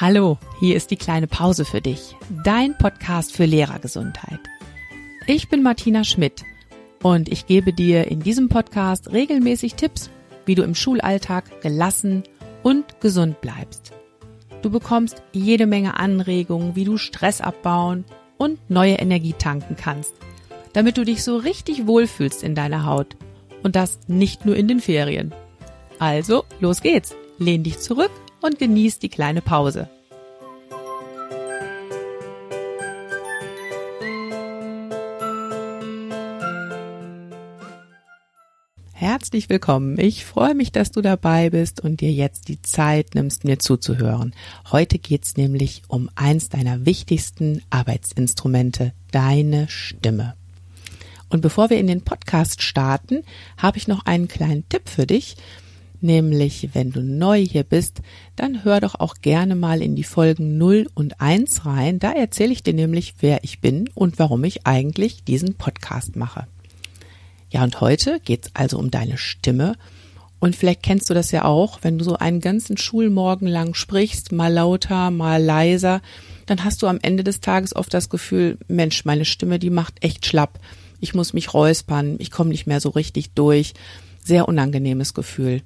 Hallo, hier ist die kleine Pause für dich, dein Podcast für Lehrergesundheit. Ich bin Martina Schmidt und ich gebe dir in diesem Podcast regelmäßig Tipps, wie du im Schulalltag gelassen und gesund bleibst. Du bekommst jede Menge Anregungen, wie du Stress abbauen und neue Energie tanken kannst, damit du dich so richtig wohlfühlst in deiner Haut. Und das nicht nur in den Ferien. Also, los geht's. Lehn dich zurück und genieß die kleine Pause. Herzlich willkommen. Ich freue mich, dass du dabei bist und dir jetzt die Zeit nimmst, mir zuzuhören. Heute geht's nämlich um eins deiner wichtigsten Arbeitsinstrumente, deine Stimme. Und bevor wir in den Podcast starten, habe ich noch einen kleinen Tipp für dich, Nämlich, wenn du neu hier bist, dann hör doch auch gerne mal in die Folgen 0 und 1 rein. Da erzähle ich dir nämlich, wer ich bin und warum ich eigentlich diesen Podcast mache. Ja, und heute geht's also um deine Stimme. Und vielleicht kennst du das ja auch, wenn du so einen ganzen Schulmorgen lang sprichst, mal lauter, mal leiser, dann hast du am Ende des Tages oft das Gefühl, Mensch, meine Stimme, die macht echt schlapp. Ich muss mich räuspern, ich komme nicht mehr so richtig durch. Sehr unangenehmes Gefühl.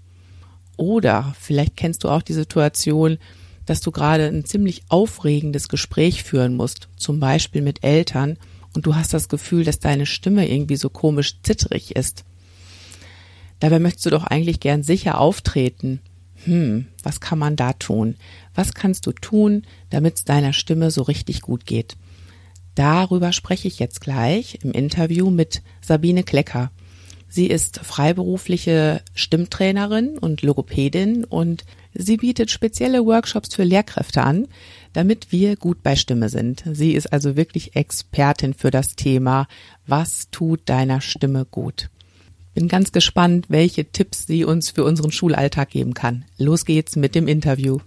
Oder vielleicht kennst du auch die Situation, dass du gerade ein ziemlich aufregendes Gespräch führen musst, zum Beispiel mit Eltern, und du hast das Gefühl, dass deine Stimme irgendwie so komisch zittrig ist. Dabei möchtest du doch eigentlich gern sicher auftreten. Hm, was kann man da tun? Was kannst du tun, damit es deiner Stimme so richtig gut geht? Darüber spreche ich jetzt gleich im Interview mit Sabine Klecker. Sie ist freiberufliche Stimmtrainerin und Logopädin und sie bietet spezielle Workshops für Lehrkräfte an, damit wir gut bei Stimme sind. Sie ist also wirklich Expertin für das Thema, was tut deiner Stimme gut. Bin ganz gespannt, welche Tipps sie uns für unseren Schulalltag geben kann. Los geht's mit dem Interview.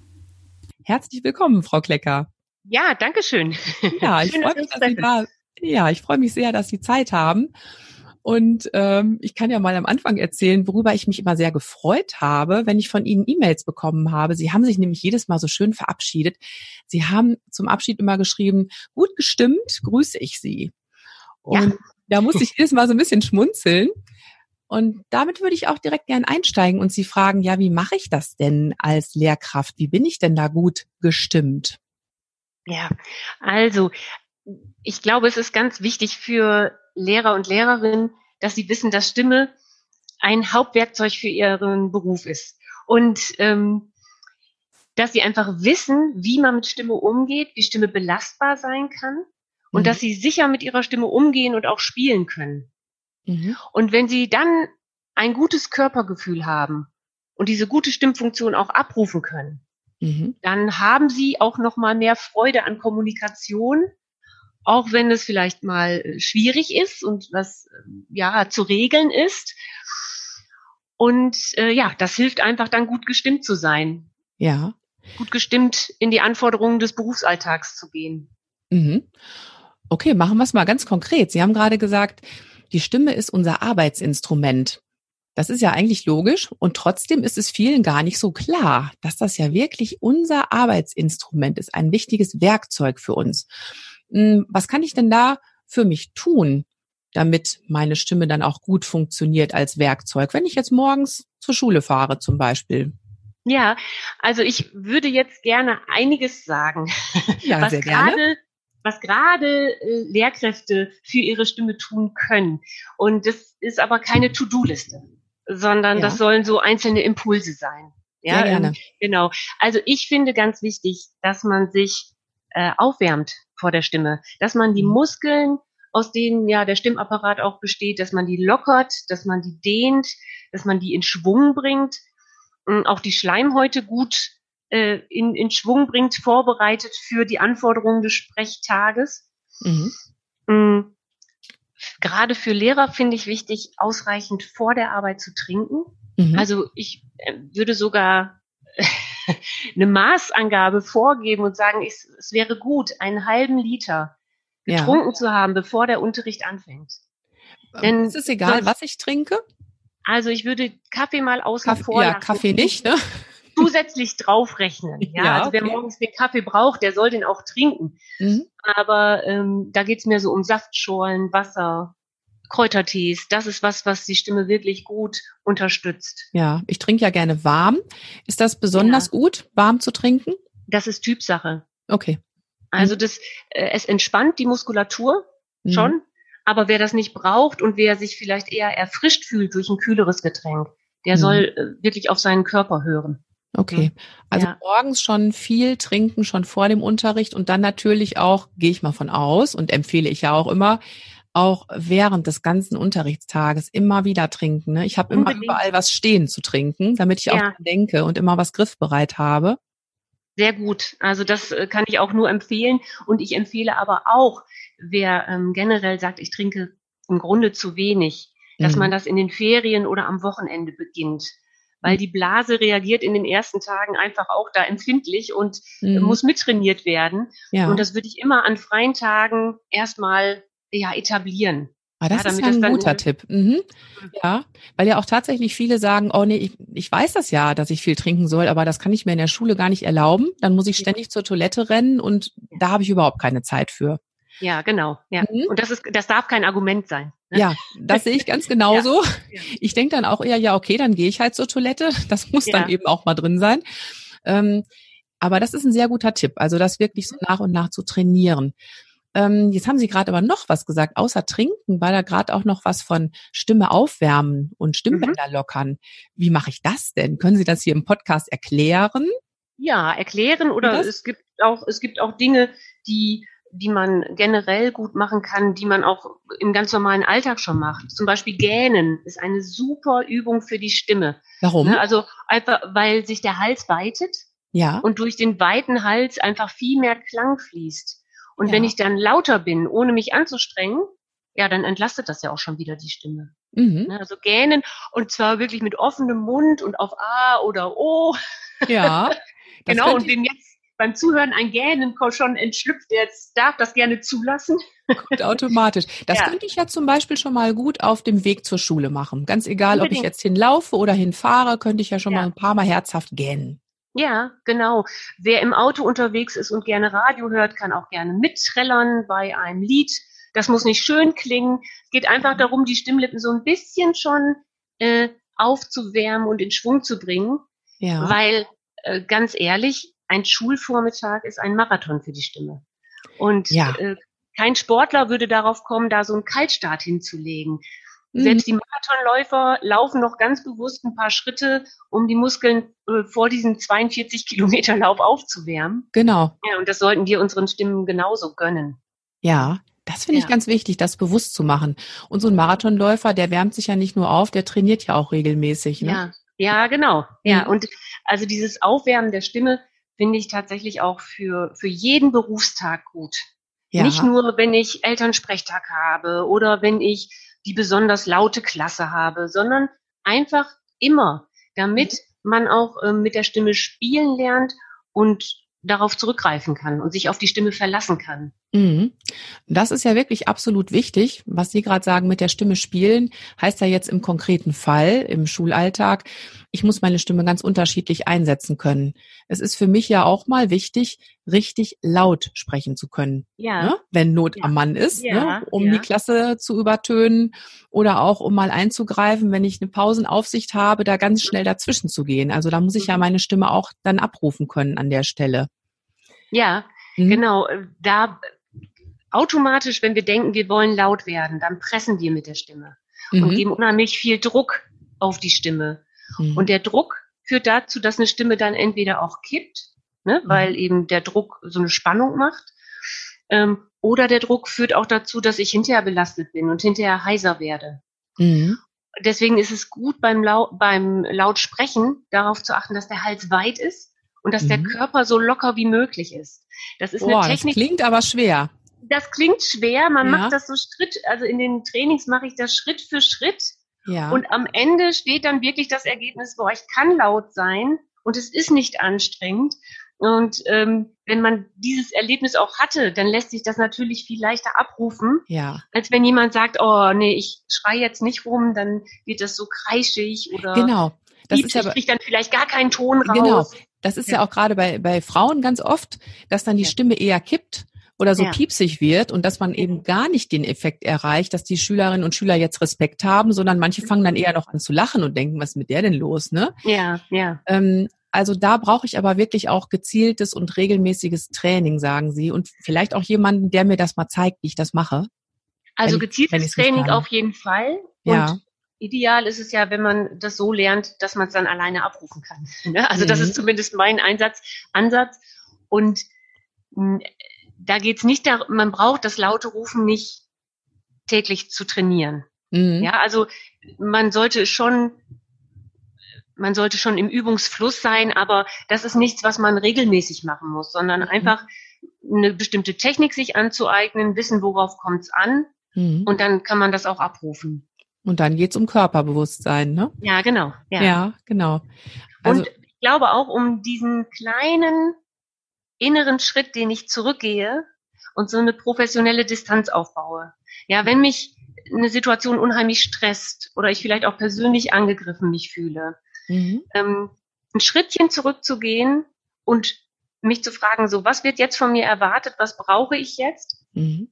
Herzlich willkommen, Frau Klecker. Ja, danke schön. Ja, ich freue mich, dass Sie da, ja, ich freue mich sehr, dass Sie Zeit haben. Und ähm, ich kann ja mal am Anfang erzählen, worüber ich mich immer sehr gefreut habe, wenn ich von Ihnen E-Mails bekommen habe. Sie haben sich nämlich jedes Mal so schön verabschiedet. Sie haben zum Abschied immer geschrieben, gut gestimmt, grüße ich Sie. Und ja. da musste ich jedes Mal so ein bisschen schmunzeln. Und damit würde ich auch direkt gern einsteigen und Sie fragen, ja, wie mache ich das denn als Lehrkraft? Wie bin ich denn da gut gestimmt? Ja, also ich glaube, es ist ganz wichtig für Lehrer und Lehrerinnen, dass sie wissen, dass Stimme ein Hauptwerkzeug für ihren Beruf ist. Und ähm, dass sie einfach wissen, wie man mit Stimme umgeht, wie Stimme belastbar sein kann und mhm. dass sie sicher mit ihrer Stimme umgehen und auch spielen können. Mhm. Und wenn sie dann ein gutes Körpergefühl haben und diese gute Stimmfunktion auch abrufen können, mhm. dann haben sie auch noch mal mehr Freude an Kommunikation auch wenn es vielleicht mal äh, schwierig ist und was ähm, ja zu regeln ist. Und äh, ja, das hilft einfach dann gut gestimmt zu sein. Ja. Gut gestimmt in die Anforderungen des Berufsalltags zu gehen. Mhm. Okay, machen wir es mal ganz konkret. Sie haben gerade gesagt, die Stimme ist unser Arbeitsinstrument. Das ist ja eigentlich logisch und trotzdem ist es vielen gar nicht so klar, dass das ja wirklich unser Arbeitsinstrument ist, ein wichtiges Werkzeug für uns. Hm, was kann ich denn da für mich tun, damit meine Stimme dann auch gut funktioniert als Werkzeug, wenn ich jetzt morgens zur Schule fahre zum Beispiel? Ja, also ich würde jetzt gerne einiges sagen, ja, was. Grade, was gerade äh, Lehrkräfte für ihre Stimme tun können. Und das ist aber keine To-Do-Liste, sondern ja. das sollen so einzelne Impulse sein. Ja, sehr gerne. Ähm, genau. Also ich finde ganz wichtig, dass man sich äh, aufwärmt vor der Stimme, dass man die mhm. Muskeln, aus denen ja der Stimmapparat auch besteht, dass man die lockert, dass man die dehnt, dass man die in Schwung bringt, äh, auch die Schleimhäute gut äh, in, in Schwung bringt, vorbereitet für die Anforderungen des Sprechtages. Mhm. Mhm. Gerade für Lehrer finde ich wichtig, ausreichend vor der Arbeit zu trinken. Mhm. Also ich äh, würde sogar eine Maßangabe vorgeben und sagen, ich, es wäre gut, einen halben Liter getrunken ja. zu haben, bevor der Unterricht anfängt. Ähm, Denn ist es egal, sonst, was ich trinke? Also ich würde Kaffee mal außen Kaffee, vor. Ja, Kaffee nicht, ne? zusätzlich draufrechnen. Ja, Ja, also wer okay. morgens den Kaffee braucht, der soll den auch trinken. Mhm. Aber ähm, da geht's mehr so um Saftschorlen, Wasser, Kräutertees. Das ist was, was die Stimme wirklich gut unterstützt. Ja, ich trinke ja gerne warm. Ist das besonders Ja. gut, warm zu trinken? Das ist Typsache. Okay. Also das, äh, es entspannt die Muskulatur Mhm. schon. Aber wer das nicht braucht und wer sich vielleicht eher erfrischt fühlt durch ein kühleres Getränk, der Mhm. soll äh, wirklich auf seinen Körper hören. Okay. Also Ja. morgens schon viel trinken, schon vor dem Unterricht und dann natürlich auch, gehe ich mal von aus und empfehle ich ja auch immer, auch während des ganzen Unterrichtstages immer wieder trinken. Ne? Ich habe immer überall was stehen zu trinken, damit ich auch Ja. dran denke und immer was griffbereit habe. Sehr gut. Also das äh, kann ich auch nur empfehlen. Und ich empfehle aber auch, wer ähm, generell sagt, ich trinke im Grunde zu wenig, dass Mhm. man das in den Ferien oder am Wochenende beginnt. Weil die Blase reagiert in den ersten Tagen einfach auch da empfindlich und äh, Mhm. muss mittrainiert werden. ja. Und das würde ich immer an freien Tagen erstmal ja, etablieren. Ah, das Ja, ist ja ein guter Tipp. Mhm. Ja, weil ja auch tatsächlich viele sagen, oh nee, ich, ich weiß das ja, dass ich viel trinken soll, aber das kann ich mir in der Schule gar nicht erlauben. Dann muss ich ständig zur Toilette rennen und da habe ich überhaupt keine Zeit für. Ja, genau. Ja. Mhm. Und das ist, das darf kein Argument sein. ne? Ja, das sehe ich ganz genauso. Ja. Ich denke dann auch eher, ja, okay, dann gehe ich halt zur Toilette. Das muss Ja. dann eben auch mal drin sein. Ähm, aber das ist ein sehr guter Tipp, also das wirklich so nach und nach zu trainieren. Ähm, jetzt haben Sie gerade aber noch was gesagt. Außer trinken war da gerade auch noch was von Stimme aufwärmen und Stimmbänder lockern. Wie mache ich das denn? Können Sie das hier im Podcast erklären? Ja, erklären oder das? es gibt auch, es gibt auch Dinge, die, die man generell gut machen kann, die man auch im ganz normalen Alltag schon macht. Zum Beispiel Gähnen ist eine super Übung für die Stimme. Warum? Ne? Also einfach, weil sich der Hals weitet ja. und durch den weiten Hals einfach viel mehr Klang fließt. Und Ja. wenn ich dann lauter bin, ohne mich anzustrengen, ja, dann entlastet das ja auch schon wieder die Stimme. Mhm. Ne? Also gähnen und zwar wirklich mit offenem Mund und auf A oder O. Ja. Genau, und dem jetzt beim Zuhören ein Gähnen schon entschlüpft, jetzt darf das gerne zulassen. Gut, automatisch. Das Ja. könnte ich ja zum Beispiel schon mal gut auf dem Weg zur Schule machen. Ganz egal, ob ich Unbedingt. jetzt hinlaufe oder hinfahre, könnte ich ja schon Ja. mal ein paar Mal herzhaft gähnen. Ja, genau. Wer im Auto unterwegs ist und gerne Radio hört, kann auch gerne mitträllern bei einem Lied. Das muss nicht schön klingen. Es geht einfach darum, die Stimmlippen so ein bisschen schon äh, aufzuwärmen und in Schwung zu bringen, Ja. weil äh, ganz ehrlich, ein Schulvormittag ist ein Marathon für die Stimme. Und Ja. äh, kein Sportler würde darauf kommen, da so einen Kaltstart hinzulegen. Mhm. Selbst die Marathonläufer laufen noch ganz bewusst ein paar Schritte, um die Muskeln äh, vor diesem 42 Kilometer Lauf aufzuwärmen. Genau. Ja, und das sollten wir unseren Stimmen genauso gönnen. Ja. Das finde ich Ja. ganz wichtig, das bewusst zu machen. Und so ein Marathonläufer, der wärmt sich ja nicht nur auf, der trainiert ja auch regelmäßig. Ne? Ja, ja, genau. Ja, Mhm. und also dieses Aufwärmen der Stimme finde ich tatsächlich auch für, für jeden Berufstag gut. Ja. Nicht nur, wenn ich Elternsprechtag habe oder wenn ich die besonders laute Klasse habe, sondern einfach immer, damit man auch ähm, mit der Stimme spielen lernt und darauf zurückgreifen kann und sich auf die Stimme verlassen kann. Mhm. Das ist ja wirklich absolut wichtig. Was Sie gerade sagen mit der Stimme spielen, heißt ja jetzt im konkreten Fall, im Schulalltag, ich muss meine Stimme ganz unterschiedlich einsetzen können. Es ist für mich ja auch mal wichtig, richtig laut sprechen zu können. Ja, Ne? Wenn Not Ja. am Mann ist, Ja, ne? um die Klasse zu übertönen oder auch um mal einzugreifen, wenn ich eine Pausenaufsicht habe, da ganz schnell dazwischen zu gehen. Also da muss ich ja Mhm. meine Stimme auch dann abrufen können an der Stelle. ja, Mhm. genau. Da automatisch, wenn wir denken, wir wollen laut werden, dann pressen wir mit der Stimme und Mhm. geben unheimlich viel Druck auf die Stimme. Mhm. Und der Druck führt dazu, dass eine Stimme dann entweder auch kippt, ne, Mhm. weil eben der Druck so eine Spannung macht, ähm, oder der Druck führt auch dazu, dass ich hinterher belastet bin und hinterher heiser werde. Mhm. Deswegen ist es gut beim, Lau beim Lautsprechen darauf zu achten, dass der Hals weit ist und dass der Mhm. Körper so locker wie möglich ist. Das ist Boah, eine das Technik, klingt aber schwer. Das klingt schwer, man Ja. macht das so Schritt, also in den Trainings mache ich das Schritt für Schritt Ja. und am Ende steht dann wirklich das Ergebnis, boah, ich kann laut sein und es ist nicht anstrengend. Und ähm, wenn man dieses Erlebnis auch hatte, dann lässt sich das natürlich viel leichter abrufen, ja. als wenn jemand sagt, oh nee, ich schrei jetzt nicht rum, dann wird das so kreischig oder Genau. Das ist aber, kriegt dann vielleicht gar keinen Ton raus. Genau. Das ist ja, ja auch gerade bei, bei Frauen ganz oft, dass dann die ja. Stimme eher kippt oder so ja. piepsig wird und dass man eben gar nicht den Effekt erreicht, dass die Schülerinnen und Schüler jetzt Respekt haben, sondern manche fangen dann eher noch an zu lachen und denken, was ist mit der denn los, ne? Ja, ja. Ähm, also da brauche ich aber wirklich auch gezieltes und regelmäßiges Training, sagen Sie, und vielleicht auch jemanden, der mir das mal zeigt, wie ich das mache. Also gezieltes Training auf jeden Fall. Und ja. ideal ist es ja, wenn man das so lernt, dass man es dann alleine abrufen kann. Ne? Also mhm. das ist zumindest mein Einsatz, Ansatz. Und hm, da geht's nicht darum, man braucht das laute Rufen nicht täglich zu trainieren. Mhm. Ja, also man sollte schon, man sollte schon im Übungsfluss sein, aber das ist nichts, was man regelmäßig machen muss, sondern mhm. einfach eine bestimmte Technik sich anzueignen, wissen, worauf kommt's an, mhm. und dann kann man das auch abrufen. Und dann geht's um Körperbewusstsein, ne? Ja, genau. Ja, ja genau. Also, und ich glaube auch um diesen kleinen inneren Schritt, den ich zurückgehe und so eine professionelle Distanz aufbaue. Ja, wenn mich eine Situation unheimlich stresst oder ich vielleicht auch persönlich angegriffen mich fühle, mhm. ähm, ein Schrittchen zurückzugehen und mich zu fragen, so, was wird jetzt von mir erwartet, was brauche ich jetzt? Mhm.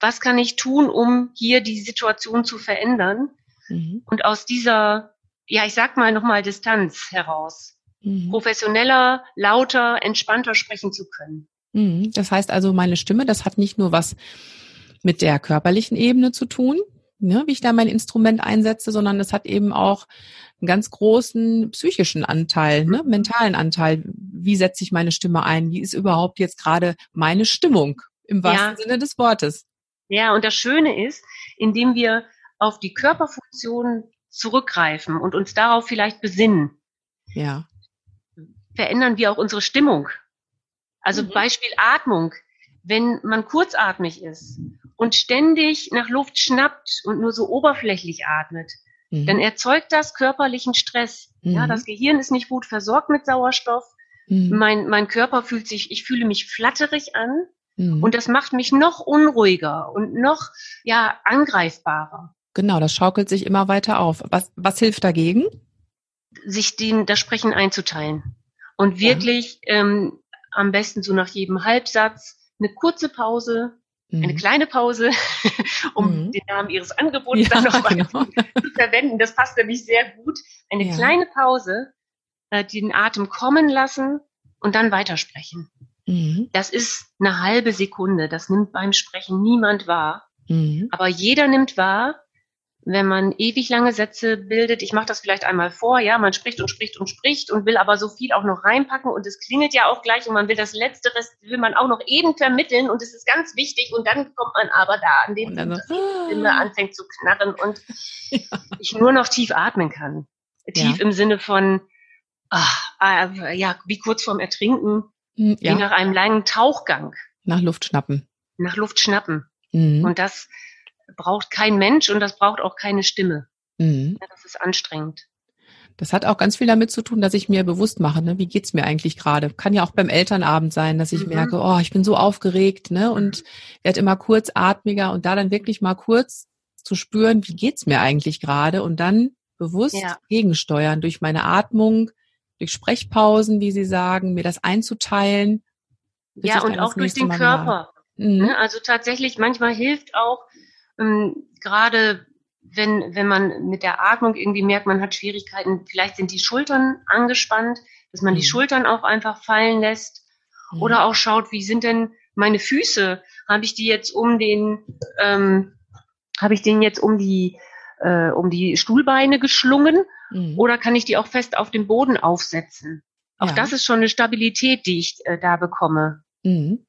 Was kann ich tun, um hier die Situation zu verändern? Mhm. Und aus dieser, ja, ich sag mal nochmal Distanz heraus mhm. professioneller, lauter, entspannter sprechen zu können. Mhm. Das heißt also, meine Stimme, das hat nicht nur was mit der körperlichen Ebene zu tun, ne, wie ich da mein Instrument einsetze, sondern das hat eben auch einen ganz großen psychischen Anteil, ne, mhm. mentalen Anteil. Wie setze ich meine Stimme ein? Wie ist überhaupt jetzt gerade meine Stimmung im wahrsten ja. Sinne des Wortes? Ja, und das Schöne ist, indem wir auf die Körperfunktion zurückgreifen und uns darauf vielleicht besinnen. Ja verändern wir auch unsere Stimmung. Also mhm. Beispiel Atmung. Wenn man kurzatmig ist und ständig nach Luft schnappt und nur so oberflächlich atmet, mhm. dann erzeugt das körperlichen Stress. Mhm. Ja, das Gehirn ist nicht gut versorgt mit Sauerstoff. Mhm. Mein, mein Körper fühlt sich, ich fühle mich flatterig an. Mhm. Und das macht mich noch unruhiger und noch, ja, angreifbarer. Genau, das schaukelt sich immer weiter auf. Was, was hilft dagegen? Sich den, das Sprechen einzuteilen und wirklich ja. ähm, am besten so nach jedem Halbsatz eine kurze Pause, mhm. eine kleine Pause, um mhm. den Namen Ihres Angebots ja, dann noch genau. zu verwenden. Das passt nämlich sehr gut. Eine ja. kleine Pause, äh, den Atem kommen lassen und dann weitersprechen. Mhm. Das ist eine halbe Sekunde. Das nimmt beim Sprechen niemand wahr. Mhm. Aber jeder nimmt wahr, wenn man ewig lange Sätze bildet, ich mache das vielleicht einmal vor, ja, man spricht und spricht und spricht und will aber so viel auch noch reinpacken und es klingelt ja auch gleich und man will das Letzte, das will man auch noch eben vermitteln und es ist ganz wichtig und dann kommt man aber da an dem Punkt, dass die Stimme anfängt zu knarren und ja. ich nur noch tief atmen kann. Tief ja. im Sinne von, ach, äh, ja, wie kurz vorm Ertrinken, hm, ja. wie nach einem langen Tauchgang. Nach Luft schnappen. Nach Luft schnappen. Mhm. Und das, braucht kein Mensch und das braucht auch keine Stimme. Mhm. Ja, das ist anstrengend. Das hat auch ganz viel damit zu tun, dass ich mir bewusst mache, ne, wie geht's mir eigentlich gerade? Kann ja auch beim Elternabend sein, dass ich mhm. merke, oh, ich bin so aufgeregt, ne, und werde immer kurzatmiger und da dann wirklich mal kurz zu spüren, wie geht's mir eigentlich gerade und dann bewusst ja. gegensteuern durch meine Atmung, durch Sprechpausen, wie Sie sagen, mir das einzuteilen. Ja, und auch durch den Körper. Mhm. Ne, also tatsächlich, manchmal hilft auch ähm, gerade wenn, wenn man mit der Atmung irgendwie merkt, man hat Schwierigkeiten, vielleicht sind die Schultern angespannt, dass man mhm. die Schultern auch einfach fallen lässt. Mhm. Oder auch schaut, wie sind denn meine Füße? Habe ich die jetzt um den, ähm, habe ich den jetzt um die, äh, um die Stuhlbeine geschlungen? Mhm. Oder kann ich die auch fest auf den Boden aufsetzen? Auch ja. das ist schon eine Stabilität, die ich äh, da bekomme. Mhm.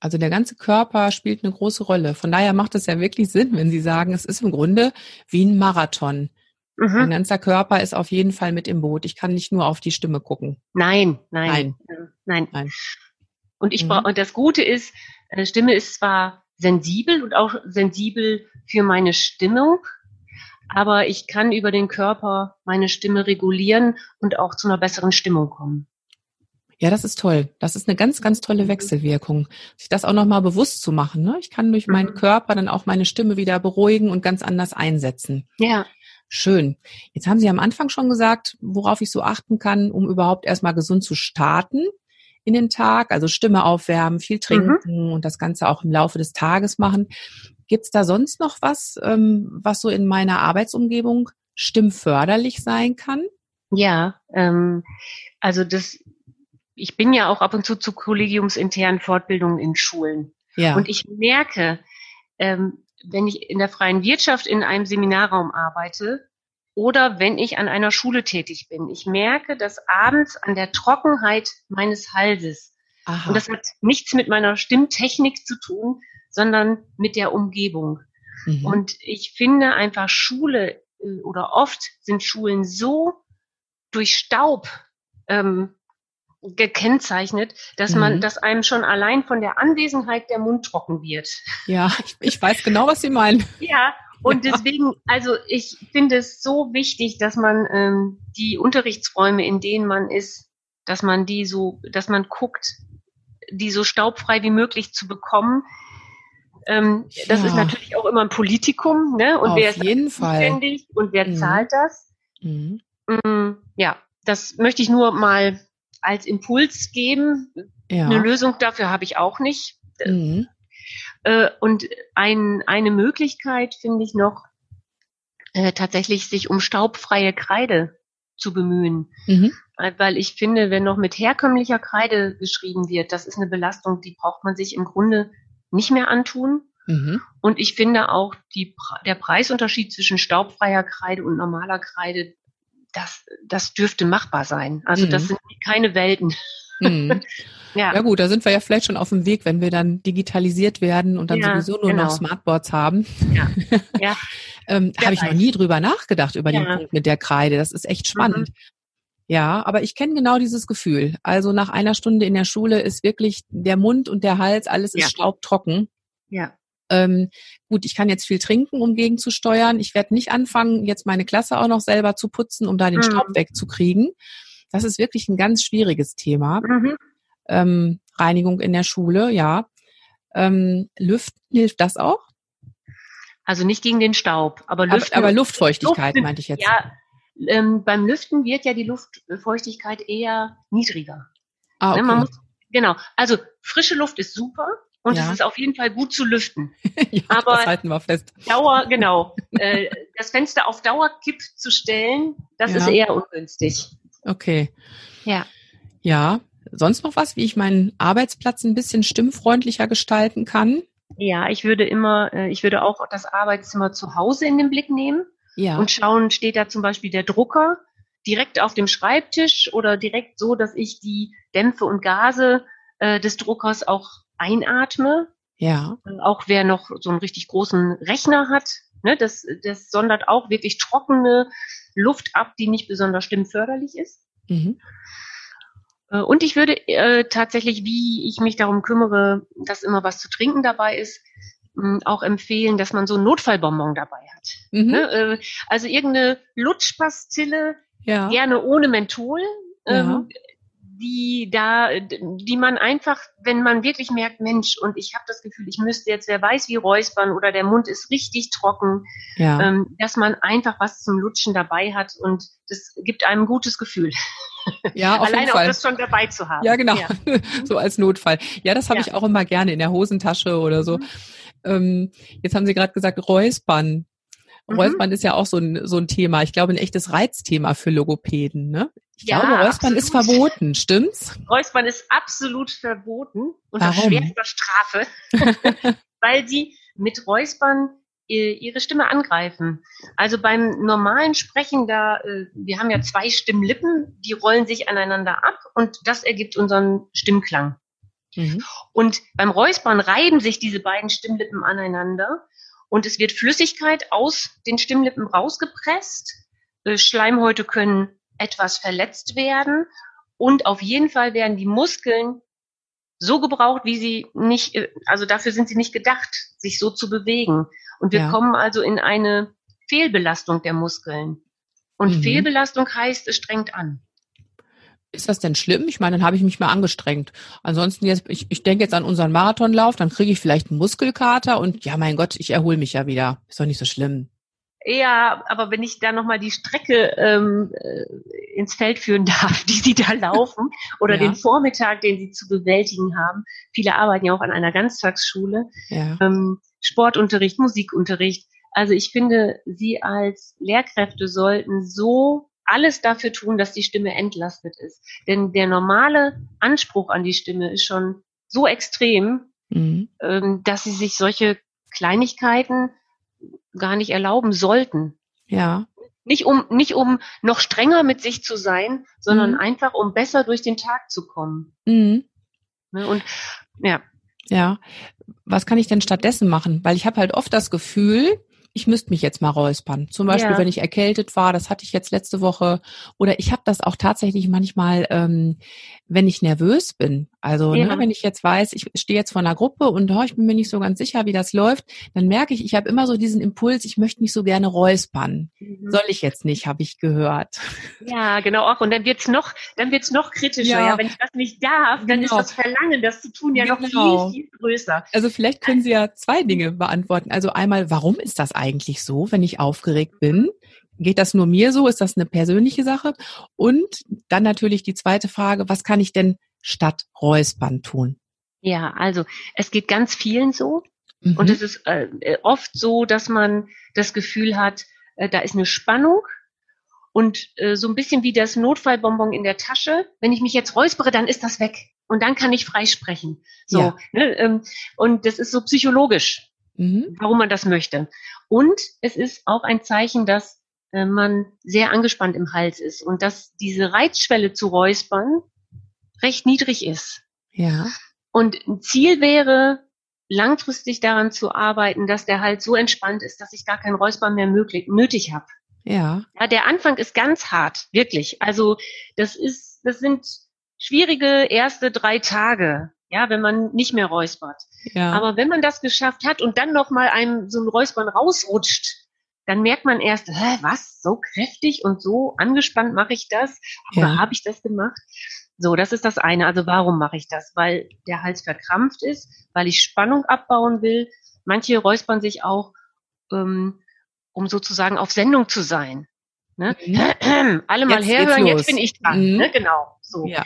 Also der ganze Körper spielt eine große Rolle. Von daher macht es ja wirklich Sinn, wenn Sie sagen, es ist im Grunde wie ein Marathon. Mhm. Mein ganzer Körper ist auf jeden Fall mit im Boot. Ich kann nicht nur auf die Stimme gucken. Nein, nein, nein, nein. nein. Und ich mhm. und das Gute ist, äh, Stimme ist zwar sensibel und auch sensibel für meine Stimmung, aber ich kann über den Körper meine Stimme regulieren und auch zu einer besseren Stimmung kommen. Ja, das ist toll. Das ist eine ganz, ganz tolle mhm. Wechselwirkung. Sich das auch nochmal bewusst zu machen. Ne? Ich kann durch meinen mhm. Körper dann auch meine Stimme wieder beruhigen und ganz anders einsetzen. Ja. Schön. Jetzt haben Sie am Anfang schon gesagt, worauf ich so achten kann, um überhaupt erstmal gesund zu starten in den Tag. Also Stimme aufwärmen, viel trinken mhm. und das Ganze auch im Laufe des Tages machen. Gibt es da sonst noch was, ähm, was so in meiner Arbeitsumgebung stimmförderlich sein kann? Ja, ähm, also das, ich bin ja auch ab und zu zu kollegiumsinternen Fortbildungen in Schulen. Ja. Und ich merke, ähm, wenn ich in der freien Wirtschaft in einem Seminarraum arbeite oder wenn ich an einer Schule tätig bin. Ich merke dass abends an der Trockenheit meines Halses. Aha. Und das hat nichts mit meiner Stimmtechnik zu tun, sondern mit der Umgebung. Mhm. Und ich finde einfach Schule äh, oder oft sind Schulen so durch Staub ähm, gekennzeichnet, dass man, mhm. dass einem schon allein von der Anwesenheit der Mund trocken wird. Ja, ich, ich weiß genau, was Sie meinen. ja, und ja. deswegen, also ich finde es so wichtig, dass man ähm, die Unterrichtsräume, in denen man ist, dass man die so, dass man guckt, die so staubfrei wie möglich zu bekommen. Ähm, ja. Das ist natürlich auch immer ein Politikum, ne? Und Auf wer ist jeden Fall. und wer mhm. zahlt das? Mhm. Mm, ja, das möchte ich nur mal als Impuls geben. Ja. Eine Lösung dafür habe ich auch nicht. Mhm. Äh, und ein, eine Möglichkeit finde ich noch, äh, tatsächlich sich um staubfreie Kreide zu bemühen. Mhm. Äh, weil ich finde, wenn noch mit herkömmlicher Kreide geschrieben wird, das ist eine Belastung, die braucht man sich im Grunde nicht mehr antun. Mhm. Und ich finde auch die, der Preisunterschied zwischen staubfreier Kreide und normaler Kreide, das, das dürfte machbar sein. Also mhm. das sind keine Welten. Mhm. ja. ja gut, da sind wir ja vielleicht schon auf dem Weg, wenn wir dann digitalisiert werden und dann ja, sowieso nur genau. noch Smartboards haben. Ja. ja. ähm, Habe ich noch nie drüber nachgedacht, über den Punkt mit der Kreide. Das ist echt spannend. Mhm. Ja, aber ich kenne genau dieses Gefühl. Also nach einer Stunde in der Schule ist wirklich der Mund und der Hals, alles ist staubtrocken. Ja. Ähm, gut, ich kann jetzt viel trinken, um gegenzusteuern. Ich werde nicht anfangen, jetzt meine Klasse auch noch selber zu putzen, um da den mhm. Staub wegzukriegen. Das ist wirklich ein ganz schwieriges Thema. Mhm. Ähm, Reinigung in der Schule, ja. Ähm, Lüften hilft das auch? Also nicht gegen den Staub, aber, Lüften, aber, aber Luftfeuchtigkeit Luft, meinte ich jetzt. Ja, ähm, beim Lüften wird ja die Luftfeuchtigkeit eher niedriger. Ah, ne, okay. Muss, genau. Also frische Luft ist super und ja. es ist auf jeden Fall gut zu lüften. ja, aber das halten wir fest. Dauer, genau. äh, das Fenster auf Dauerkipp zu stellen, das ja. ist eher ungünstig. Okay. Ja. Ja. Sonst noch was, wie ich meinen Arbeitsplatz ein bisschen stimmfreundlicher gestalten kann? Ja, ich würde immer, äh, ich würde auch das Arbeitszimmer zu Hause in den Blick nehmen ja. und schauen, steht da zum Beispiel der Drucker direkt auf dem Schreibtisch oder direkt so, dass ich die Dämpfe und Gase äh, des Druckers auch einatme. Ja. Auch wer noch so einen richtig großen Rechner hat, ne, das, das sondert auch wirklich trockene Luft ab, die nicht besonders stimmförderlich ist. Mhm. Äh, und ich würde äh, tatsächlich, wie ich mich darum kümmere, dass immer was zu trinken dabei ist, mh, auch empfehlen, dass man so ein Notfallbonbon dabei hat. Mhm. Ne? Äh, also irgendeine Lutschpastille, ja. gerne ohne Menthol. Ja. Die da, die man einfach, wenn man wirklich merkt, Mensch, und ich habe das Gefühl, ich müsste jetzt, wer weiß, wie räuspern oder der Mund ist richtig trocken, ja. ähm, dass man einfach was zum Lutschen dabei hat und das gibt einem ein gutes Gefühl. Ja, auf Alleine jeden Fall. auch das schon dabei zu haben. Ja, genau. Ja. so als Notfall. Ja, das habe ja. ich auch immer gerne in der Hosentasche oder so. Mhm. Ähm, jetzt haben Sie gerade gesagt, Räuspern. Mhm. Räuspern ist ja auch so ein, so ein Thema. Ich glaube, ein echtes Reizthema für Logopäden. Ne? Ich ja, glaube, Räuspern absolut. ist verboten, stimmt's? Räuspern ist absolut verboten unter Warum? schwerster Strafe, weil sie mit Räuspern äh, ihre Stimme angreifen. Also beim normalen Sprechen, da äh, wir haben ja zwei Stimmlippen, die rollen sich aneinander ab und das ergibt unseren Stimmklang. Mhm. Und beim Räuspern reiben sich diese beiden Stimmlippen aneinander und es wird Flüssigkeit aus den Stimmlippen rausgepresst. Äh, Schleimhäute können etwas verletzt werden und auf jeden Fall werden die Muskeln so gebraucht, wie sie nicht, äh, also dafür sind sie nicht gedacht, sich so zu bewegen. Und wir ja. kommen also in eine Fehlbelastung der Muskeln. Und mhm. Fehlbelastung heißt, es strengt an. Ist das denn schlimm? Ich meine, dann habe ich mich mal angestrengt. Ansonsten jetzt, ich, ich denke jetzt an unseren Marathonlauf, dann kriege ich vielleicht einen Muskelkater und ja, mein Gott, ich erhole mich ja wieder. Ist doch nicht so schlimm. Ja, aber wenn ich da nochmal die Strecke ähm, äh, ins Feld führen darf, die Sie da laufen, oder ja. den Vormittag, den Sie zu bewältigen haben. Viele arbeiten ja auch an einer Ganztagsschule. Ja. Ähm, Sportunterricht, Musikunterricht. Also ich finde, Sie als Lehrkräfte sollten so alles dafür tun, dass die Stimme entlastet ist. Denn der normale Anspruch an die Stimme ist schon so extrem, mhm. ähm, dass Sie sich solche Kleinigkeiten gar nicht erlauben sollten. Ja. Nicht um, nicht um noch strenger mit sich zu sein, sondern mhm. einfach um besser durch den Tag zu kommen. Mhm. Ne, und ja. Ja. Was kann ich denn stattdessen machen? Weil ich habe halt oft das Gefühl, ich müsste mich jetzt mal räuspern. Zum Beispiel, ja. wenn ich erkältet war, das hatte ich jetzt letzte Woche. Oder ich habe das auch tatsächlich manchmal, ähm, wenn ich nervös bin. Also ne, ja. ne, wenn ich jetzt weiß, ich stehe jetzt vor einer Gruppe und oh, ich bin mir nicht so ganz sicher, wie das läuft, dann merke ich, ich habe immer so diesen Impuls, ich möchte mich so gerne räuspern. Mhm. Soll ich jetzt nicht, habe ich gehört. Ja, genau auch. Und dann wird's noch, dann wird's noch kritischer. Ja. ja. wenn ich das nicht darf, dann genau. ist das Verlangen, das zu tun, ja genau. noch viel, viel größer. Also vielleicht können Sie ja zwei Dinge beantworten. Also einmal, warum ist das eigentlich so, wenn ich aufgeregt bin? Geht das nur mir so? Ist das eine persönliche Sache? Und dann natürlich die zweite Frage, was kann ich denn statt Räuspern tun? Ja, also es geht ganz vielen so. Mhm. Und es ist äh, oft so, dass man das Gefühl hat, äh, da ist eine Spannung und äh, so ein bisschen wie das Notfallbonbon in der Tasche. Wenn ich mich jetzt räuspere, dann ist das weg und dann kann ich frei sprechen. So, ja. ne, ähm, und das ist so psychologisch, mhm. warum man das möchte. Und es ist auch ein Zeichen, dass äh, man sehr angespannt im Hals ist und dass diese Reizschwelle zu räuspern recht niedrig ist. Ja. Und ein Ziel wäre, langfristig daran zu arbeiten, dass der Hals so entspannt ist, dass ich gar kein Räuspern mehr möglich, nötig habe. Ja. Ja, der Anfang ist ganz hart, wirklich. Also das ist, das sind schwierige erste drei Tage, ja, wenn man nicht mehr räuspert. Ja. Aber wenn man das geschafft hat und dann noch mal einem so ein Räuspern rausrutscht, dann merkt man erst, hä, was, so kräftig und so angespannt mache ich das? Oder ja. habe ich das gemacht? So, das ist das eine. Also warum mache ich das? Weil der Hals verkrampft ist, weil ich Spannung abbauen will. Manche räuspern sich auch, ähm, um sozusagen auf Sendung zu sein. Ne? Mhm. Alle mal jetzt herhören, jetzt bin ich dran. Mhm. Ne? Genau. So. Ja.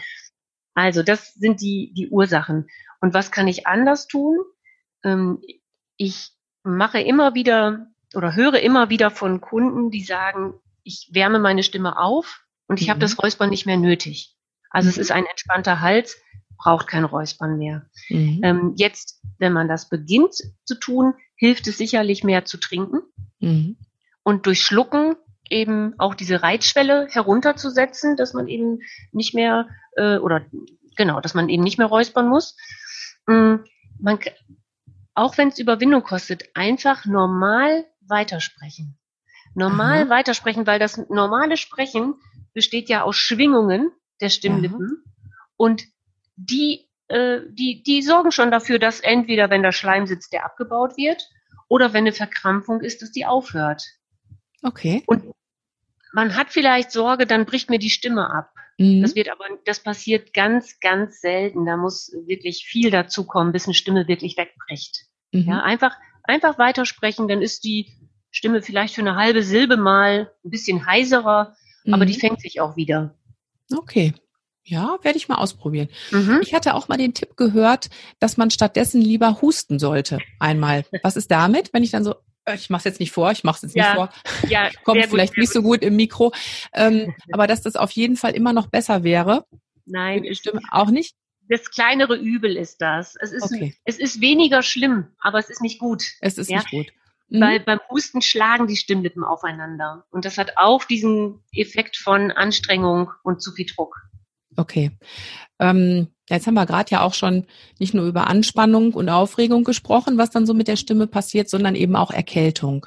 Also das sind die, die Ursachen. Und was kann ich anders tun? Ähm, ich mache immer wieder oder höre immer wieder von Kunden, die sagen, ich wärme meine Stimme auf und ich mhm. habe das Räuspern nicht mehr nötig. Also mhm. es ist ein entspannter Hals, braucht kein Räuspern mehr. Mhm. Ähm, jetzt, wenn man das beginnt zu tun, hilft es sicherlich mehr zu trinken mhm. und durch Schlucken eben auch diese Reizschwelle herunterzusetzen, dass man eben nicht mehr äh, oder genau, dass man eben nicht mehr räuspern muss. Ähm, man, auch wenn es Überwindung kostet, einfach normal weitersprechen. Normal Aha. weitersprechen, weil das normale Sprechen besteht ja aus Schwingungen der Stimmlippen. Ja. Und die, äh, die, die sorgen schon dafür, dass entweder, wenn der Schleim sitzt, der abgebaut wird, oder wenn eine Verkrampfung ist, dass die aufhört. Okay. Und man hat vielleicht Sorge, dann bricht mir die Stimme ab. Mhm. Das wird aber, das passiert ganz, ganz selten. Da muss wirklich viel dazu kommen, bis eine Stimme wirklich wegbricht. Mhm. Ja, einfach, einfach weitersprechen, dann ist die Stimme vielleicht für eine halbe Silbe mal ein bisschen heiserer, mhm. aber die fängt sich auch wieder. Okay. Ja, werde ich mal ausprobieren. Mhm. Ich hatte auch mal den Tipp gehört, dass man stattdessen lieber husten sollte. Einmal. Was ist damit, wenn ich dann so, ich mache es jetzt nicht vor, ich mache es jetzt ja. nicht vor, ja, kommt vielleicht gut, nicht so gut im Mikro, ähm, aber dass das auf jeden Fall immer noch besser wäre. Nein, die Stimme auch nicht. Das kleinere Übel ist das. Es ist, okay. es ist weniger schlimm, aber es ist nicht gut. Es ist ja? nicht gut. Mhm. Weil beim Husten schlagen die Stimmlippen aufeinander. Und das hat auch diesen Effekt von Anstrengung und zu viel Druck. Okay. Ähm, jetzt haben wir gerade ja auch schon nicht nur über Anspannung und Aufregung gesprochen, was dann so mit der Stimme passiert, sondern eben auch Erkältung.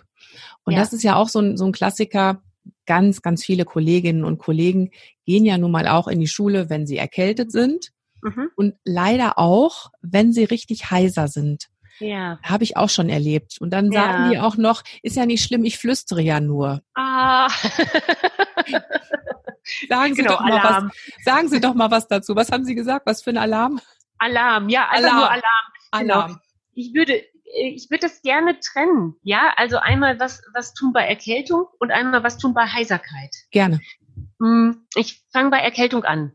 Und ja. das ist ja auch so ein, so ein Klassiker. Ganz, ganz viele Kolleginnen und Kollegen gehen ja nun mal auch in die Schule, wenn sie erkältet sind. Mhm. Und leider auch, wenn sie richtig heiser sind. Ja. Habe ich auch schon erlebt. Und dann sagen ja. die auch noch, ist ja nicht schlimm, ich flüstere ja nur. Ah. sagen Sie genau, doch mal Alarm. was. Sagen Sie doch mal was dazu. Was haben Sie gesagt? Was für ein Alarm? Alarm, ja, also Alarm. nur Alarm. Genau. Alarm. Ich würde ich würde das gerne trennen. Ja, also einmal was, was tun bei Erkältung und einmal was tun bei Heiserkeit. Gerne. Hm, ich fange bei Erkältung an.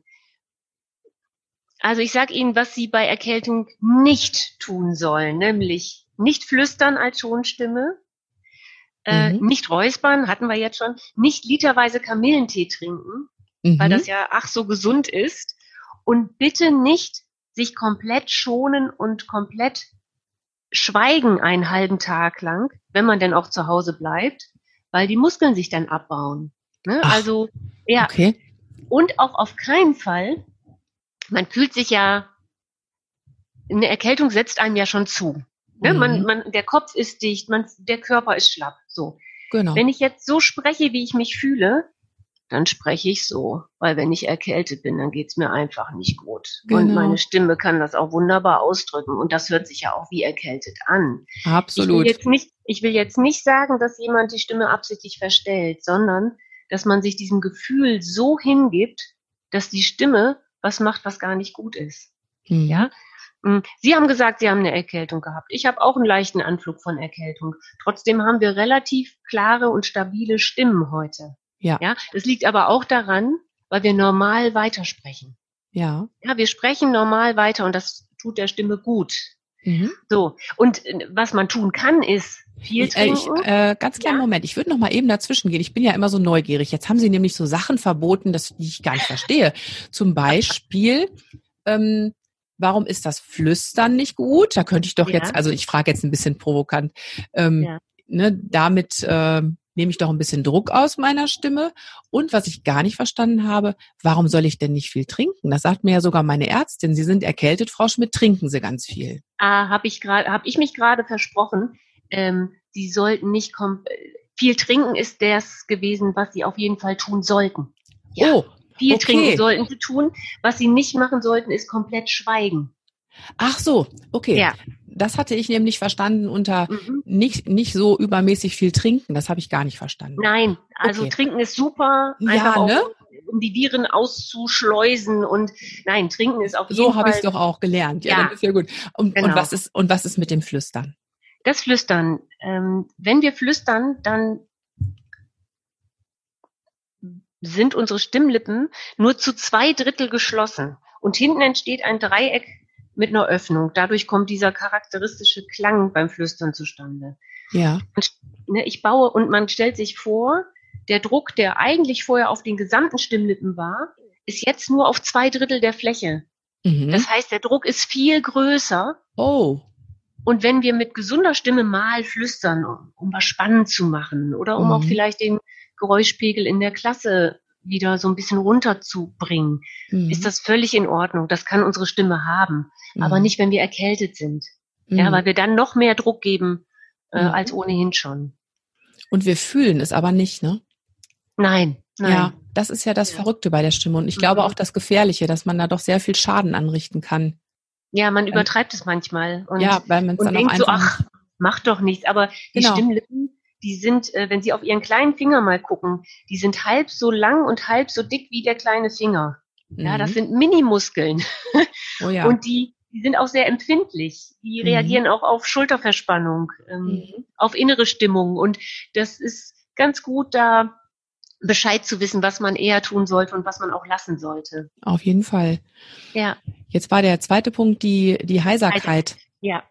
Also ich sage Ihnen, was Sie bei Erkältung nicht tun sollen, nämlich nicht flüstern als Schonstimme, äh, mhm. nicht räuspern, hatten wir jetzt schon, nicht literweise Kamillentee trinken, mhm. weil das ja ach so gesund ist und bitte nicht sich komplett schonen und komplett schweigen einen halben Tag lang, wenn man denn auch zu Hause bleibt, weil die Muskeln sich dann abbauen. Ne? Ach, also ja. Okay. Und auch auf keinen Fall man fühlt sich ja, eine Erkältung setzt einem ja schon zu. Ne? Mhm. Man, man, der Kopf ist dicht, man, der Körper ist schlapp. So. Genau. Wenn ich jetzt so spreche, wie ich mich fühle, dann spreche ich so. Weil wenn ich erkältet bin, dann geht's mir einfach nicht gut. Genau. Und meine Stimme kann das auch wunderbar ausdrücken. Und das hört sich ja auch wie erkältet an. Absolut. Ich will jetzt nicht, ich will jetzt nicht sagen, dass jemand die Stimme absichtlich verstellt, sondern dass man sich diesem Gefühl so hingibt, dass die Stimme was macht, was gar nicht gut ist. Mhm. Ja. Mm, Sie haben gesagt, Sie haben eine Erkältung gehabt. Ich habe auch einen leichten Anflug von Erkältung. Trotzdem haben wir relativ klare und stabile Stimmen heute. Ja. Ja. Das liegt aber auch daran, weil wir normal weitersprechen. Ja. Ja, wir sprechen normal weiter und das tut der Stimme gut. Mhm. So. Und äh, was man tun kann, ist, viel trinken? Ich, äh, ganz kleinen ja. Moment. Ich würde noch mal eben dazwischen gehen. Ich bin ja immer so neugierig. Jetzt haben Sie nämlich so Sachen verboten, dass die ich gar nicht verstehe. Zum Beispiel, ähm, warum ist das Flüstern nicht gut? Da könnte ich doch ja. jetzt, also ich frage jetzt ein bisschen provokant, ähm, ja. ne, damit äh, nehme ich doch ein bisschen Druck aus meiner Stimme. Und was ich gar nicht verstanden habe, warum soll ich denn nicht viel trinken? Das sagt mir ja sogar meine Ärztin. Sie sind erkältet, Frau Schmidt, trinken Sie ganz viel. Ah, habe ich gerade, habe ich mich gerade versprochen ähm, sie sollten nicht viel trinken ist das gewesen, was sie auf jeden Fall tun sollten. Ja, oh, viel okay. trinken sollten sie tun. Was sie nicht machen sollten, ist komplett schweigen. Ach so, okay. Ja. Das hatte ich nämlich verstanden unter mhm. nicht, nicht so übermäßig viel trinken. Das habe ich gar nicht verstanden. Nein, also okay. trinken ist super. Ja, ne? um die Viren auszuschleusen und nein, trinken ist auf jeden so Fall. So habe ich es doch auch gelernt. Ja, ja. das ist ja gut. Und, genau. und was ist und was ist mit dem Flüstern? Das Flüstern. Ähm, wenn wir flüstern, dann sind unsere Stimmlippen nur zu zwei Drittel geschlossen. Und hinten entsteht ein Dreieck mit einer Öffnung. Dadurch kommt dieser charakteristische Klang beim Flüstern zustande. Ja. Ne, ich baue und man stellt sich vor, der Druck, der eigentlich vorher auf den gesamten Stimmlippen war, ist jetzt nur auf zwei Drittel der Fläche. Mhm. Das heißt, der Druck ist viel größer. Oh. Und wenn wir mit gesunder Stimme mal flüstern, um, um was spannend zu machen oder um mhm. auch vielleicht den Geräuschpegel in der Klasse wieder so ein bisschen runterzubringen, mhm. ist das völlig in Ordnung. Das kann unsere Stimme haben, mhm. aber nicht, wenn wir erkältet sind. Ja, mhm. weil wir dann noch mehr Druck geben äh, mhm. als ohnehin schon. Und wir fühlen es aber nicht, ne? Nein, nein. Ja, das ist ja das ja. Verrückte bei der Stimme. Und ich glaube mhm. auch das Gefährliche, dass man da doch sehr viel Schaden anrichten kann. Ja, man übertreibt es manchmal. Und, ja, weil man denkt auch einfach so, ach, macht doch nichts. Aber die genau. Stimmlippen, die sind, äh, wenn Sie auf Ihren kleinen Finger mal gucken, die sind halb so lang und halb so dick wie der kleine Finger. Mhm. Ja, das mhm. sind Minimuskeln. Oh ja. Und die, die sind auch sehr empfindlich. Die mhm. reagieren auch auf Schulterverspannung, ähm, mhm. auf innere Stimmung. Und das ist ganz gut, da Bescheid zu wissen, was man eher tun sollte und was man auch lassen sollte. Auf jeden Fall. Ja. Jetzt war der zweite Punkt die, die Heiserkeit. Ja.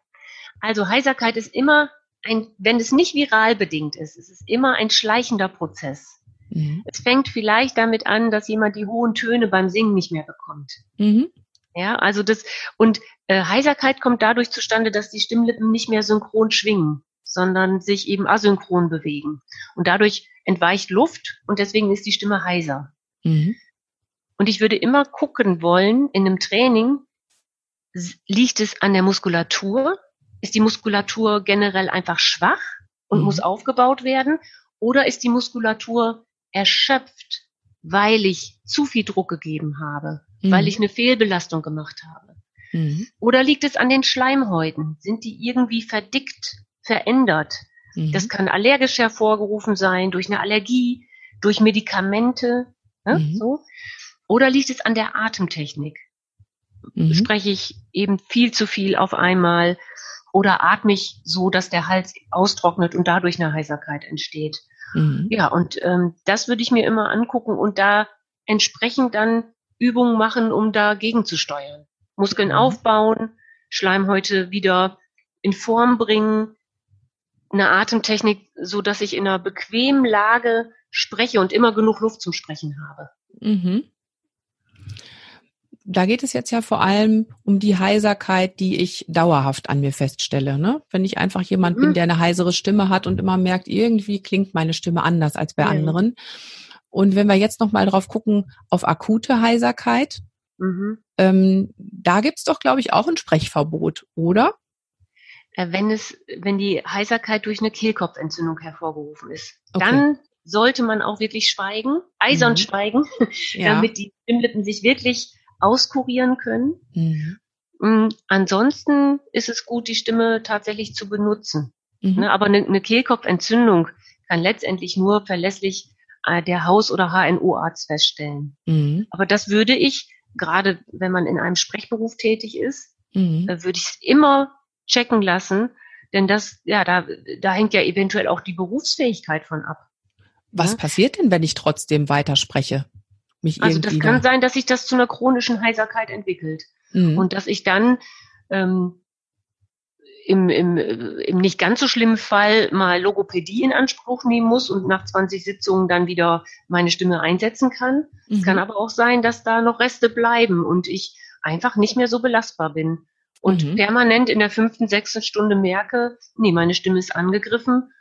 Also Heiserkeit ist immer ein, wenn es nicht viral bedingt ist, es ist immer ein schleichender Prozess. Mhm. Es fängt vielleicht damit an, dass jemand die hohen Töne beim Singen nicht mehr bekommt. Mhm. Ja, also das, und äh, Heiserkeit kommt dadurch zustande, dass die Stimmlippen nicht mehr synchron schwingen, sondern sich eben asynchron bewegen. Und dadurch entweicht Luft und deswegen ist die Stimme heiser. Mhm. Und ich würde immer gucken wollen in einem Training, liegt es an der Muskulatur? Ist die Muskulatur generell einfach schwach und mhm. muss aufgebaut werden? Oder ist die Muskulatur erschöpft, weil ich zu viel Druck gegeben habe, mhm. weil ich eine Fehlbelastung gemacht habe? Mhm. Oder liegt es an den Schleimhäuten? Sind die irgendwie verdickt, verändert? Mhm. Das kann allergisch hervorgerufen sein, durch eine Allergie, durch Medikamente. Ne, mhm. so. Oder liegt es an der Atemtechnik? Mhm. Spreche ich eben viel zu viel auf einmal? Oder atme ich so, dass der Hals austrocknet und dadurch eine Heiserkeit entsteht. Mhm. Ja, und ähm, das würde ich mir immer angucken und da entsprechend dann Übungen machen, um dagegen zu steuern. Muskeln mhm. aufbauen, Schleimhäute wieder in Form bringen, eine Atemtechnik, so dass ich in einer bequemen Lage spreche und immer genug Luft zum Sprechen habe. Mhm. Da geht es jetzt ja vor allem um die Heiserkeit, die ich dauerhaft an mir feststelle. Ne? Wenn ich einfach jemand mhm. bin, der eine heisere Stimme hat und immer merkt, irgendwie klingt meine Stimme anders als bei ja. anderen. Und wenn wir jetzt noch mal drauf gucken auf akute Heiserkeit, mhm. ähm, da gibt's doch, glaube ich, auch ein Sprechverbot, oder? Äh, wenn es, wenn die Heiserkeit durch eine Kehlkopfentzündung hervorgerufen ist, okay. dann sollte man auch wirklich schweigen, eisern mhm. schweigen, ja. damit die Stimmlippen sich wirklich auskurieren können. Mhm. Mm, ansonsten ist es gut, die Stimme tatsächlich zu benutzen. Mhm. Ne, aber eine, eine Kehlkopfentzündung kann letztendlich nur verlässlich äh, der Haus- oder HNO-Arzt feststellen. Mhm. Aber das würde ich, gerade wenn man in einem Sprechberuf tätig ist, mhm. würde ich es immer checken lassen, denn das, ja, da, da hängt ja eventuell auch die Berufsfähigkeit von ab. Was ja? passiert denn, wenn ich trotzdem weiterspreche? Mich also das kann sein, dass sich das zu einer chronischen Heiserkeit entwickelt mhm. und dass ich dann ähm, im, im, im nicht ganz so schlimmen Fall mal Logopädie in Anspruch nehmen muss und nach 20 Sitzungen dann wieder meine Stimme einsetzen kann. Mhm. Es kann aber auch sein, dass da noch Reste bleiben und ich einfach nicht mehr so belastbar bin und mhm. permanent in der fünften, sechsten Stunde merke, nee, meine Stimme ist angegriffen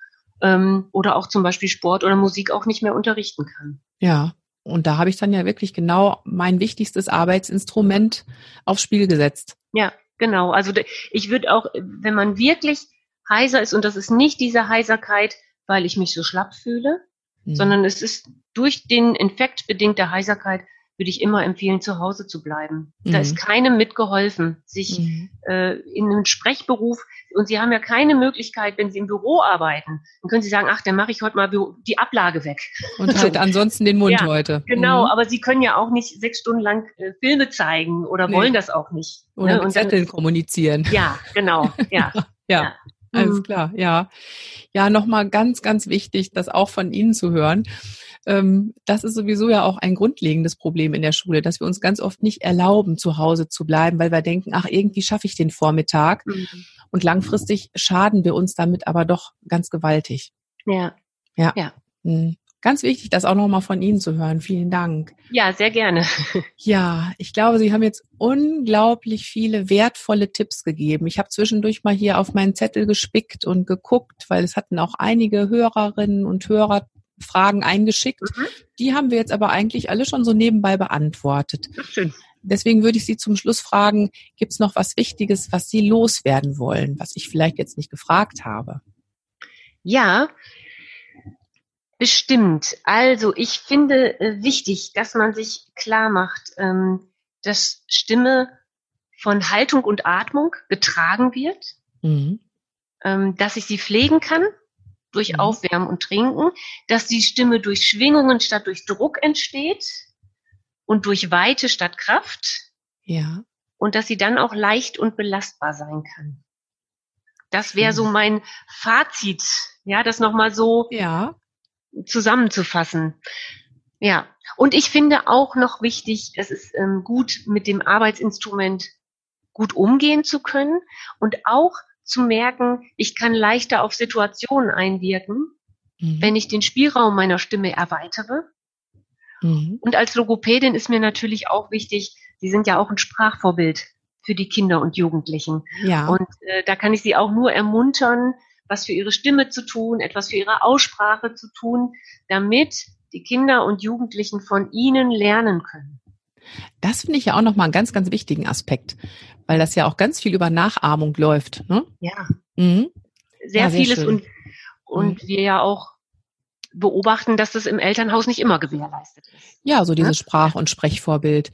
ähm, oder auch zum Beispiel Sport oder Musik auch nicht mehr unterrichten kann. Ja, und da habe ich dann ja wirklich genau mein wichtigstes Arbeitsinstrument aufs Spiel gesetzt. Ja, genau. Also ich würde auch, wenn man wirklich heiser ist, und das ist nicht diese Heiserkeit, weil ich mich so schlapp fühle, mhm. sondern es ist durch den Infekt bedingte Heiserkeit, würde ich immer empfehlen, zu Hause zu bleiben. Mhm. Da ist keinem mitgeholfen, sich mhm. äh, in einem Sprechberuf, und Sie haben ja keine Möglichkeit, wenn Sie im Büro arbeiten, dann können Sie sagen, ach, dann mache ich heute mal die Ablage weg. Und halt so. ansonsten den Mund ja, heute. Genau, mhm. aber Sie können ja auch nicht sechs Stunden lang äh, Filme zeigen oder nee. wollen das auch nicht. Oder ne? mit Zetteln kommunizieren. Ja, genau, ja. ja. ja. Alles mhm. klar, ja. Ja, nochmal ganz, ganz wichtig, das auch von Ihnen zu hören ähm, das ist sowieso ja auch ein grundlegendes Problem in der Schule, dass wir uns ganz oft nicht erlauben, zu Hause zu bleiben, weil wir denken, ach, irgendwie schaffe ich den Vormittag. Mhm. Und langfristig schaden wir uns damit aber doch ganz gewaltig. Ja. Ja. ja. Mhm. Ganz wichtig, das auch nochmal von Ihnen zu hören. Vielen Dank. Ja, sehr gerne. Ja, ich glaube, Sie haben jetzt unglaublich viele wertvolle Tipps gegeben. Ich habe zwischendurch mal hier auf meinen Zettel gespickt und geguckt, weil es hatten auch einige Hörerinnen und Hörer Fragen eingeschickt. Mhm. Die haben wir jetzt aber eigentlich alle schon so nebenbei beantwortet. Schön. Deswegen würde ich Sie zum Schluss fragen, gibt es noch was Wichtiges, was Sie loswerden wollen, was ich vielleicht jetzt nicht gefragt habe? Ja, bestimmt. Also ich finde äh, wichtig, dass man sich klar macht, ähm, dass Stimme von Haltung und Atmung getragen wird, mhm. ähm, dass ich sie pflegen kann, durch mhm. Aufwärmen und Trinken, dass die Stimme durch Schwingungen statt durch Druck entsteht und durch Weite statt Kraft. Ja. Und dass sie dann auch leicht und belastbar sein kann. Das wäre so mein Fazit, ja, das nochmal so ja. zusammenzufassen. Ja, und ich finde auch noch wichtig, es ist ähm, gut, mit dem Arbeitsinstrument gut umgehen zu können und auch zu merken, ich kann leichter auf Situationen einwirken, mhm. wenn ich den Spielraum meiner Stimme erweitere. Mhm. Und als Logopädin ist mir natürlich auch wichtig, Sie sind ja auch ein Sprachvorbild für die Kinder und Jugendlichen. Ja. Und äh, da kann ich Sie auch nur ermuntern, was für ihre Stimme zu tun, etwas für ihre Aussprache zu tun, damit die Kinder und Jugendlichen von ihnen lernen können. Das finde ich ja auch nochmal einen ganz, ganz wichtigen Aspekt, weil das ja auch ganz viel über Nachahmung läuft. Ne? Ja. Mhm. Sehr, ja, sehr vieles schön. und, und mhm. wir ja auch beobachten, dass das im Elternhaus nicht immer gewährleistet ist. Ja, so dieses ja? Sprach- und Sprechvorbild.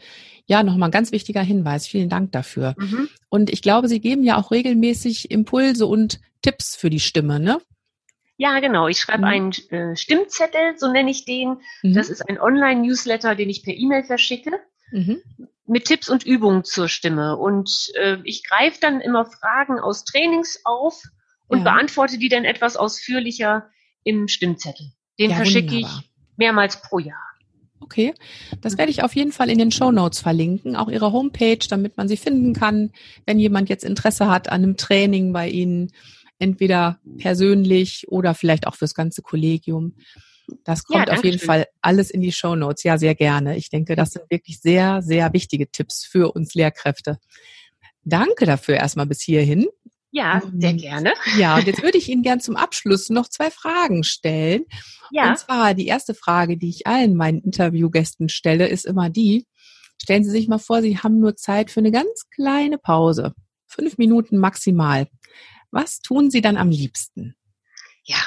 Ja, nochmal ein ganz wichtiger Hinweis. Vielen Dank dafür. Mhm. Und ich glaube, Sie geben ja auch regelmäßig Impulse und Tipps für die Stimme, ne? Ja, genau. Ich schreibe mhm. einen äh, Stimmzettel, so nenne ich den. Mhm. Das ist ein Online-Newsletter, den ich per E-Mail verschicke. Mhm. mit Tipps und Übungen zur Stimme. Und äh, ich greife dann immer Fragen aus Trainings auf und ja. beantworte die dann etwas ausführlicher im Stimmzettel. Den ja, verschicke ich mehrmals pro Jahr. Okay, das werde ich auf jeden Fall in den Show Notes verlinken, auch Ihre Homepage, damit man sie finden kann, wenn jemand jetzt Interesse hat an einem Training bei Ihnen, entweder persönlich oder vielleicht auch fürs ganze Kollegium. Das kommt ja, auf jeden schön. Fall alles in die Show Notes. Ja, sehr gerne. Ich denke, das sind wirklich sehr, sehr wichtige Tipps für uns Lehrkräfte. Danke dafür erstmal bis hierhin. Ja, sehr gerne. Ja, und jetzt würde ich Ihnen gern zum Abschluss noch zwei Fragen stellen. Ja. Und zwar die erste Frage, die ich allen meinen Interviewgästen stelle, ist immer die, stellen Sie sich mal vor, Sie haben nur Zeit für eine ganz kleine Pause. Fünf Minuten maximal. Was tun Sie dann am liebsten? Ja,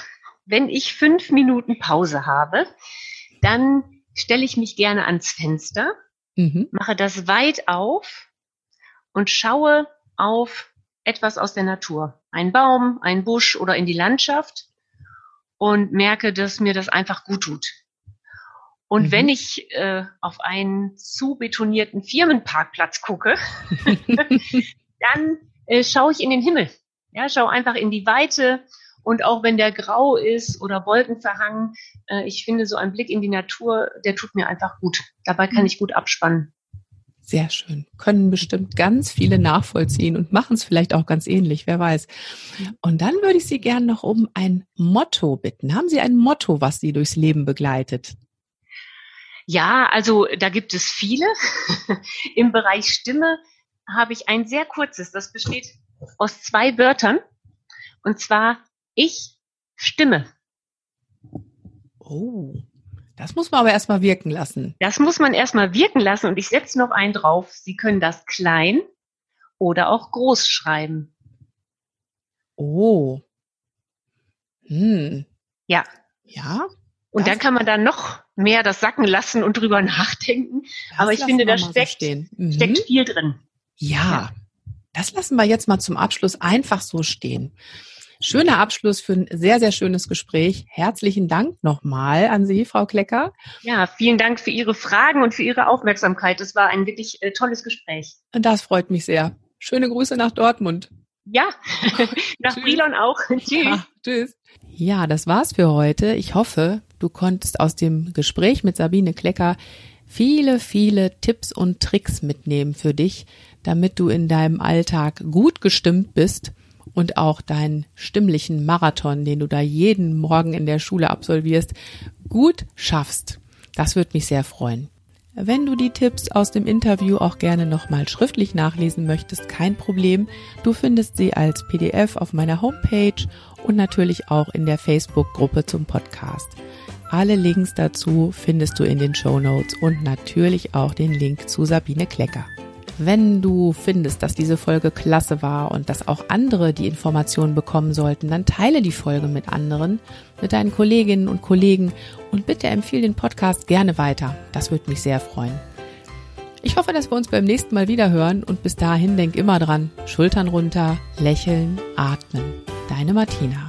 wenn ich fünf Minuten Pause habe, dann stelle ich mich gerne ans Fenster, mhm. mache das weit auf und schaue auf etwas aus der Natur. Ein Baum, ein Busch oder in die Landschaft und merke, dass mir das einfach gut tut. Und mhm. wenn ich äh, auf einen zu betonierten Firmenparkplatz gucke, dann äh, schaue ich in den Himmel. Ja, schaue einfach in die Weite und auch wenn der grau ist oder wolkenverhangen, äh, ich finde so ein Blick in die Natur, der tut mir einfach gut. Dabei kann mhm. ich gut abspannen. Sehr schön. Können bestimmt ganz viele nachvollziehen und machen es vielleicht auch ganz ähnlich, wer weiß. Und dann würde ich Sie gerne noch um ein Motto bitten. Haben Sie ein Motto, was Sie durchs Leben begleitet? Ja, also da gibt es viele. Im Bereich Stimme habe ich ein sehr kurzes, das besteht aus zwei Wörtern. Und zwar ich stimme. Oh, das muss man aber erstmal wirken lassen. Das muss man erstmal wirken lassen und ich setze noch einen drauf. Sie können das klein oder auch groß schreiben. Oh. Hm. Ja. Ja. Und dann kann man da noch mehr das sacken lassen und drüber nachdenken. Das aber ich finde, da steckt, so mhm. steckt viel drin. Ja. ja. Das lassen wir jetzt mal zum Abschluss einfach so stehen. Schöner Abschluss für ein sehr, sehr schönes Gespräch. Herzlichen Dank nochmal an Sie, Frau Klecker. Ja, vielen Dank für Ihre Fragen und für Ihre Aufmerksamkeit. Das war ein wirklich äh, tolles Gespräch. Das freut mich sehr. Schöne Grüße nach Dortmund. Ja, nach Brilon auch. tschüss. Ja, tschüss. Ja, das war's für heute. Ich hoffe, du konntest aus dem Gespräch mit Sabine Klecker viele, viele Tipps und Tricks mitnehmen für dich, damit du in deinem Alltag gut gestimmt bist und auch deinen stimmlichen Marathon, den du da jeden Morgen in der Schule absolvierst, gut schaffst. Das würde mich sehr freuen. Wenn du die Tipps aus dem Interview auch gerne nochmal schriftlich nachlesen möchtest, kein Problem. Du findest sie als PDF auf meiner Homepage und natürlich auch in der Facebook-Gruppe zum Podcast. Alle Links dazu findest du in den Show Notes und natürlich auch den Link zu Sabine Klecker. Wenn du findest, dass diese Folge klasse war und dass auch andere die Informationen bekommen sollten, dann teile die Folge mit anderen, mit deinen Kolleginnen und Kollegen und bitte empfehle den Podcast gerne weiter. Das würde mich sehr freuen. Ich hoffe, dass wir uns beim nächsten Mal wieder hören und bis dahin denk immer dran, Schultern runter, lächeln, atmen. Deine Martina.